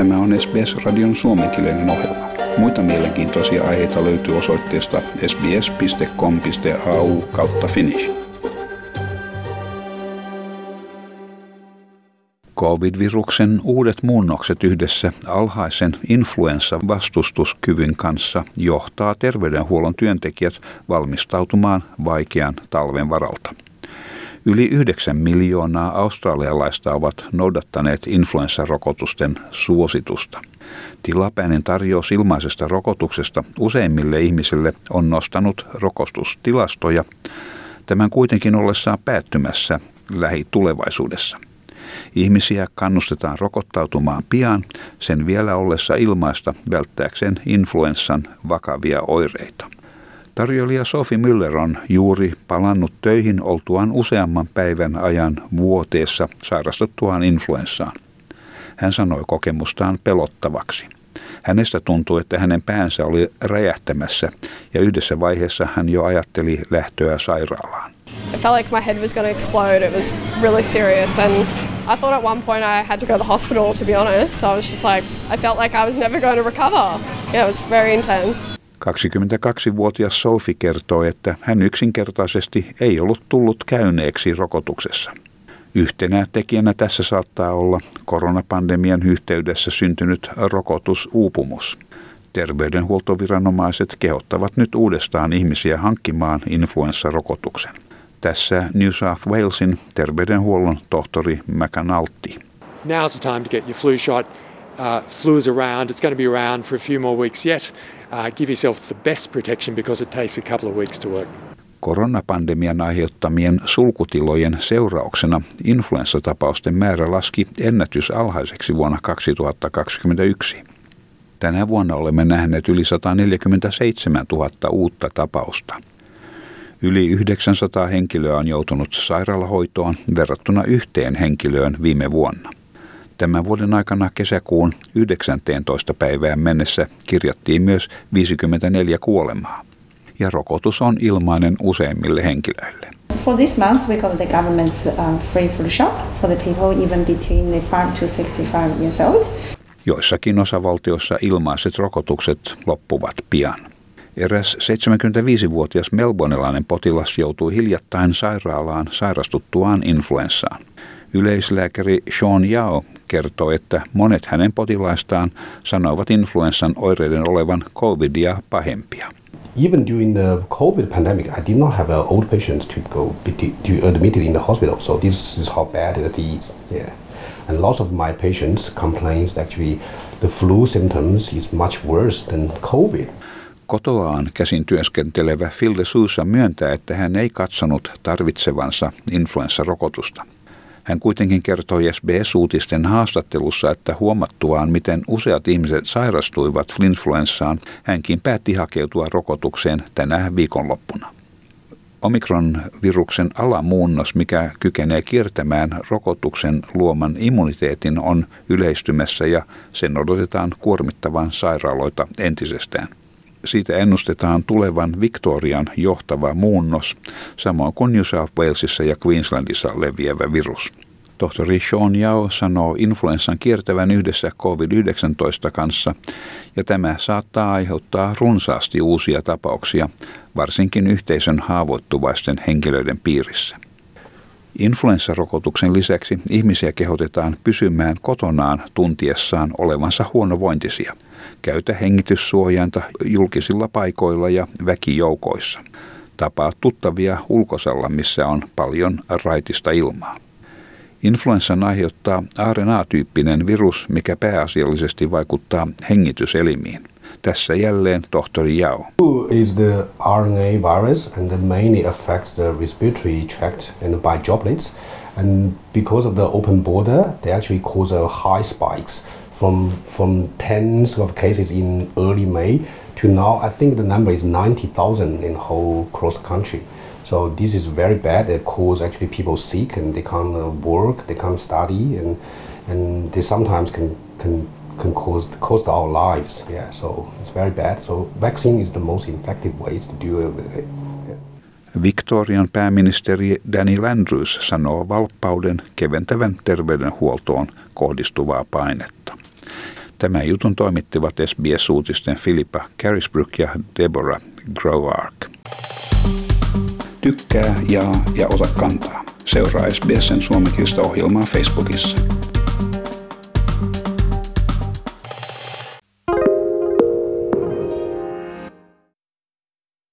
Tämä on SBS-radion suomenkielinen ohjelma. Muita mielenkiintoisia aiheita löytyy osoitteesta sbs.com.au kautta finnish. Covid-viruksen uudet muunnokset yhdessä alhaisen influenssa-vastustuskyvyn kanssa johtaa terveydenhuollon työntekijät valmistautumaan vaikean talven varalta. Yli 9 miljoonaa australialaista ovat noudattaneet influenssarokotusten suositusta. Tilapäinen tarjous ilmaisesta rokotuksesta useimmille ihmisille on nostanut rokotustilastoja, tämän kuitenkin ollessaan päättymässä lähitulevaisuudessa. Ihmisiä kannustetaan rokottautumaan pian sen vielä ollessa ilmaista välttääkseen influenssan vakavia oireita. Tarjoilija Sofi Müller on juuri palannut töihin oltuaan useamman päivän ajan vuoteessa sairastuttuaan influenssaan. Hän sanoi kokemustaan pelottavaksi. Hänestä tuntui, että hänen päänsä oli räjähtämässä ja yhdessä vaiheessa hän jo ajatteli lähtöä sairaalaan. I felt like my head was going to explode. It was really serious and I thought at one point I had to go to the hospital to be honest. So I was just like I felt like I was never going to recover. Yeah, it was very intense. 22-vuotias Sophie kertoo, että hän yksinkertaisesti ei ollut tullut käyneeksi rokotuksessa. Yhtenä tekijänä tässä saattaa olla koronapandemian yhteydessä syntynyt rokotusuupumus. Terveydenhuoltoviranomaiset kehottavat nyt uudestaan ihmisiä hankkimaan influenssarokotuksen. Tässä New South Walesin terveydenhuollon tohtori McAnalty. Now's the time to get your flu shot. Uh, is around. It's going to be around for a few more weeks yet. Uh, give yourself the best protection because it takes a couple of weeks to work. Koronapandemian aiheuttamien sulkutilojen seurauksena influenssatapausten määrä laski ennätysalhaiseksi vuonna 2021. Tänä vuonna olemme nähneet yli 147 000 uutta tapausta. Yli 900 henkilöä on joutunut sairaalahoitoon verrattuna yhteen henkilöön viime vuonna. Tämän vuoden aikana kesäkuun 19. päivään mennessä kirjattiin myös 54 kuolemaa. Ja rokotus on ilmainen useimmille henkilöille. For this month, we got the government's um, free flu shot for the people even between the 5 to 65 years old. Joissakin osavaltioissa ilmaiset rokotukset loppuvat pian. Eräs 75-vuotias melbonelainen potilas joutui hiljattain sairaalaan sairastuttuaan influenssaan. Yleislääkäri Sean Yao kertoo, että monet hänen potilaistaan sanoivat influenssan oireiden olevan covidia pahempia. Even during the COVID pandemic, I did not have uh, old patients to go to admitted in the hospital. So this is how bad it is. Yeah, and lots of my patients complains actually the flu symptoms is much worse than COVID. Kotoaan käsin työskentelevä Phil de Sousa myöntää, että hän ei katsonut tarvitsevansa influenssarokotusta. Hän kuitenkin kertoi SBS-uutisten haastattelussa, että huomattuaan, miten useat ihmiset sairastuivat influenssaan, hänkin päätti hakeutua rokotukseen tänä viikonloppuna. Omikron-viruksen alamuunnos, mikä kykenee kiertämään rokotuksen luoman immuniteetin, on yleistymässä ja sen odotetaan kuormittavan sairaaloita entisestään. Siitä ennustetaan tulevan Victorian johtava muunnos, samoin kuin New South Walesissa ja Queenslandissa leviävä virus. Tohtori Sean Yao sanoo influenssan kiertävän yhdessä COVID-19 kanssa, ja tämä saattaa aiheuttaa runsaasti uusia tapauksia, varsinkin yhteisön haavoittuvaisten henkilöiden piirissä. Influenssarokotuksen lisäksi ihmisiä kehotetaan pysymään kotonaan tuntiessaan olevansa huonovointisia. Käytä hengityssuojainta julkisilla paikoilla ja väkijoukoissa. Tapaa tuttavia ulkosalla, missä on paljon raitista ilmaa. Influenssan aiheuttaa RNA-tyyppinen virus, mikä pääasiallisesti vaikuttaa hengityselimiin. Tässä jälleen tohtori Yao. Flu is the RNA virus and mainly affects the respiratory tract and by droplets. And because of the open border, they actually cause a high spikes from from tens of cases in early May to now. I think the number is 90,000 in whole cross country. So this is very bad. It causes actually people sick and they can't uh, work, they can't study, and and they sometimes can can can cause cost our lives. Yeah, so it's very bad. So vaccine is the most effective ways to deal with it. Victorian pääministeri Danny Andrews sanoo valppauden keventävän terveydenhuoltoon kohdistuvaa painetta. Tämän jutun toimittivat SBS-uutisten Philippa Carisbrook ja Deborah Grovark. Tykkää, jaa ja ota kantaa. Seuraa SBSn suomenkielistä ohjelmaa Facebookissa.